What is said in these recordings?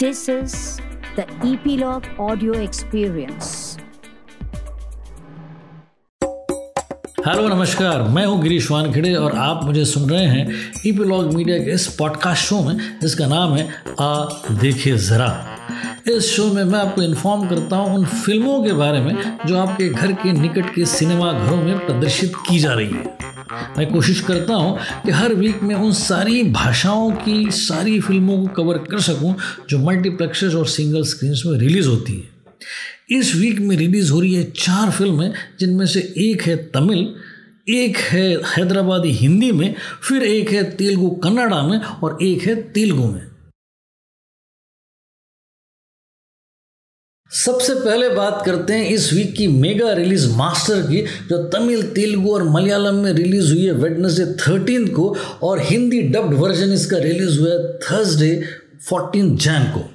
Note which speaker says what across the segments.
Speaker 1: This is the Epilogue Audio Experience.
Speaker 2: Hello नमस्कार। मैं हूँ गिरीश वानखेड़े और आप मुझे सुन रहे हैं ईपीलॉग मीडिया के इस पॉडकास्ट शो में, जिसका नाम है आ देखिए ज़रा। इस शो में मैं आपको इन्फॉर्म करता हूँ उन फ़िल्मों के बारे में जो आपके घर के निकट के सिनेमा घरों में प्रदर्शित की जा रही है। मैं कोशिश करता हूँ कि हर वीक में उन सारी भाषाओं की, सारी फ़िल्मों को कवर कर सकूँ जो मल्टीप्लेक्सेस और सिंगल स्क्रीन में रिलीज़ होती है। इस वीक में रिलीज़ हो रही है चार फ़िल्में जिनमें से एक है तमिल, एक है हैदराबादी हिंदी में, फिर एक है तेलुगु कन्नड़ा में और एक है तेलुगु में। सबसे पहले बात करते हैं इस वीक की मेगा रिलीज़ मास्टर की, जो तमिल, तेलुगु और मलयालम में रिलीज़ हुई है वेडनेसडे थर्टीन को, और हिंदी डब्ड वर्जन इसका रिलीज़ हुआ है थर्सडे फोर्टीन जैन को।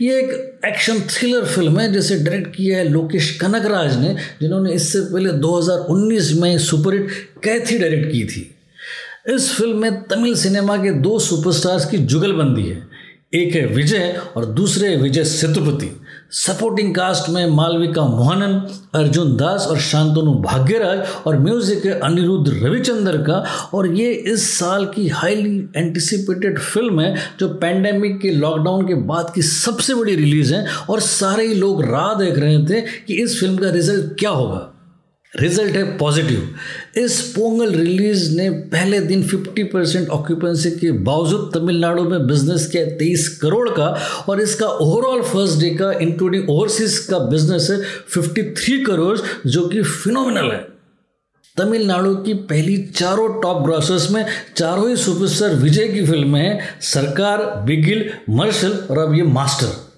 Speaker 2: ये एक एक्शन थ्रिलर फ़िल्म है, जिसे डायरेक्ट किया है लोकेश कनकराज ने, जिन्होंने इससे पहले 2019 में सुपरहिट कैथी डायरेक्ट की थी। इस फ़िल्म में तमिल सिनेमा के दो सुपरस्टार्स की जुगलबंदी है। एक है विजय और दूसरे विजय सेतुपति सपोर्टिंग कास्ट में मालविका मोहनन, अर्जुन दास और शांतनु भाग्यराज और म्यूज़िक है अनिरुद्ध रविचंद्र का। और ये इस साल की हाईली एंटिसिपेटेड फ़िल्म है, जो पैंडेमिक के लॉकडाउन के बाद की सबसे बड़ी रिलीज़ है। और सारे ही लोग राह देख रहे थे कि इस फ़िल्म का रिज़ल्ट क्या होगा। रिज़ल्ट है पॉजिटिव। इस पोंगल रिलीज़ ने पहले दिन 50 परसेंट ऑक्यूपेंसी के बावजूद तमिलनाडु में बिज़नेस किया तेईस करोड़ का और इसका ओवरऑल फ़र्स्ट डे का इंक्लूडिंग ओवरसीज का बिज़नेस है 53 करोड़, जो कि फिनोमिनल है। तमिलनाडु की पहली चारों टॉप ग्रॉसर्स में चारों ही सुपरस्टार विजय की फ़िल्में हैं सरकार, बिगिल मर्शल और अब ये मास्टर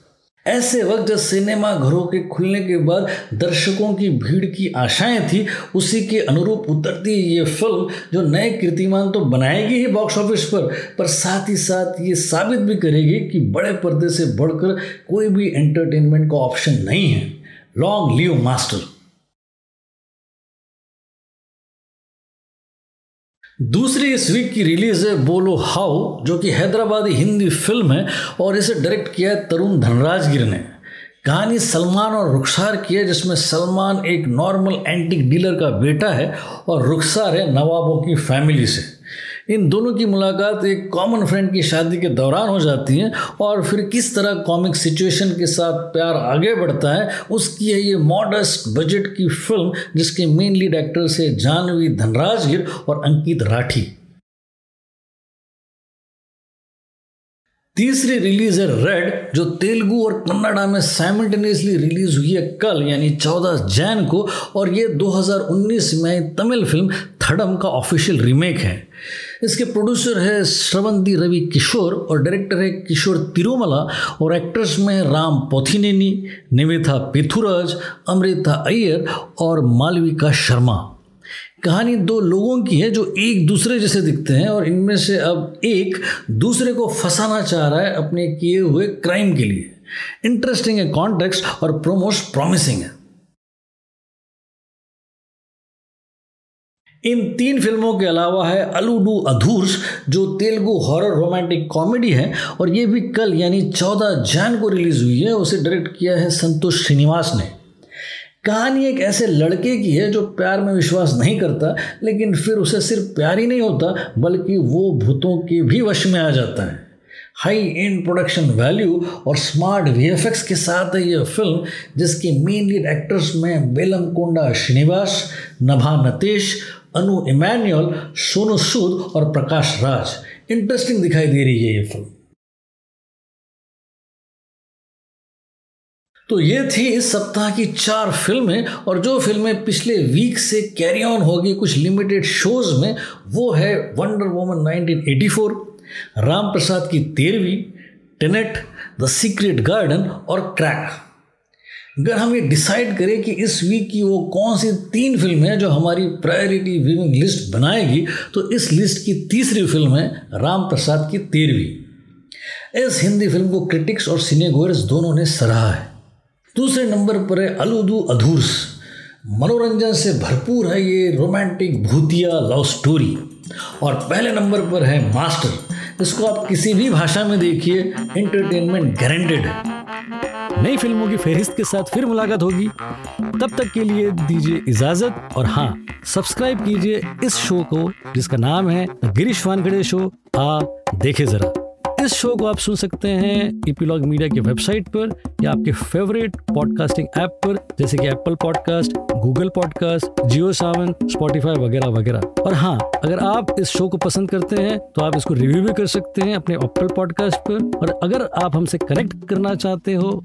Speaker 2: ऐसे वक्त जब सिनेमा घरों के खुलने के बाद दर्शकों की भीड़ की आशाएँ थी, उसी के अनुरूप उतरती ये फ़िल्म जो नए कीर्तिमान तो बनाएगी ही बॉक्स ऑफ़िस पर पर साथ ही साथ ये साबित भी करेगी कि बड़े पर्दे से बढ़कर कोई भी एंटरटेनमेंट का ऑप्शन नहीं है। लॉन्ग लिव मास्टर दूसरी इस वीक की रिलीज़ है बोलो हाउ जो कि हैदराबादी हिंदी फ़िल्म है, और इसे डायरेक्ट किया है तरुण धनराजगिर ने। कहानी सलमान और रुखसार की है, जिसमें सलमान एक नॉर्मल एंटिक डीलर का बेटा है, और रुखसार है नवाबों की फैमिली से। इन दोनों की मुलाकात एक कॉमन फ्रेंड की शादी के दौरान हो जाती है और फिर किस तरह कॉमिक सिचुएशन के साथ प्यार आगे बढ़ता है, उसकी है ये मॉडस्ट बजट की फ़िल्म जिसके मेन लीड एक्टर्स है जानवी धनराजगिर और अंकित राठी। तीसरी रिलीज़ है रेड जो तेलुगु और कन्नड़ा में साइमल्टेनियसली रिलीज़ हुई है कल, यानी 14 जैन को, और ये 2019 में तमिल फ़िल्म थडम का ऑफिशियल रीमेक है। इसके प्रोड्यूसर है श्रवंती रवि किशोर और डायरेक्टर है किशोर तिरुमला और एक्ट्रेस में राम पोथिनेनी निवेथा पेथुराज अमृता अय्यर और मालविका शर्मा। कहानी दो लोगों की है जो एक दूसरे जैसे दिखते हैं और इनमें से अब एक दूसरे को फंसाना चाह रहा है अपने किए हुए क्राइम के लिए। इंटरेस्टिंग है कॉन्टेक्स्ट और प्रोमोश प्रॉमिसिंग है। इन तीन फ़िल्मों के अलावा है अलूडू अधूर्स जो तेलुगु हॉरर रोमांटिक कॉमेडी है, और ये भी कल, यानी 14 जैन को रिलीज़ हुई है, उसे डायरेक्ट किया है संतोष श्रीनिवास ने। कहानी एक ऐसे लड़के की है जो प्यार में विश्वास नहीं करता, लेकिन फिर उसे सिर्फ़ प्यार ही नहीं होता, बल्कि वो भूतों के भी वश में आ जाता है। हाई इन प्रोडक्शन वैल्यू और स्मार्ट वी के साथ है यह फ़िल्म जिसके मेन लीड एक्टर्स में बेलम कोंडा श्रीनिवास, नभा नतेश अनु इमैनुअल सोनू सूद और प्रकाश राज। इंटरेस्टिंग दिखाई दे रही है ये फ़िल्म तो ये थी इस सप्ताह की चार फ़िल्में और जो फ़िल्में पिछले वीक से कैरी ऑन होगी कुछ लिमिटेड शोज़ में वो है wonder woman 1984, Ram Prasad ki Tehrvi Tenet the Secret Garden और क्रैक अगर हम ये डिसाइड करें कि इस वीक की वो कौन सी तीन फ़िल्म है जो हमारी प्रायोरिटी व्यूइंग लिस्ट बनाएगी तो इस लिस्ट की तीसरी फ़िल्म है राम प्रसाद की तेरहवीं। इस हिंदी फ़िल्म को क्रिटिक्स और सिनेगोयर्स दोनों ने सराहा है। दूसरे नंबर पर है अलूदू अधूर्स। मनोरंजन से भरपूर है ये रोमांटिक भूतिया लव स्टोरी और पहले नंबर पर है मास्टर
Speaker 3: इसको आप किसी भी भाषा में देखिए एंटरटेनमेंट गारंटेड है।
Speaker 2: नई फ़िल्मों की फेहरिस्त के साथ फिर मुलाकात होगी। तब तक के लिए दीजिए इजाज़त और हाँ सब्सक्राइब कीजिए इस शो को, जिसका नाम है गिरीश वानखड़े शो। आ देखे जरा, इस शो को आप सुन सकते हैं इपीलॉग मीडिया की वेबसाइट पर या आपके फेवरेट पॉडकास्टिंग ऐप पर, जैसे कि Apple podcast Google podcast Jio Saavn Spotify वगैरह वगैरह। और हाँ अगर आप इस शो को पसंद करते हैं तो आप इसको रिव्यू भी कर सकते हैं अपने एप्पल पॉडकास्ट पर। और अगर आप हमसे कनेक्ट करना चाहते हो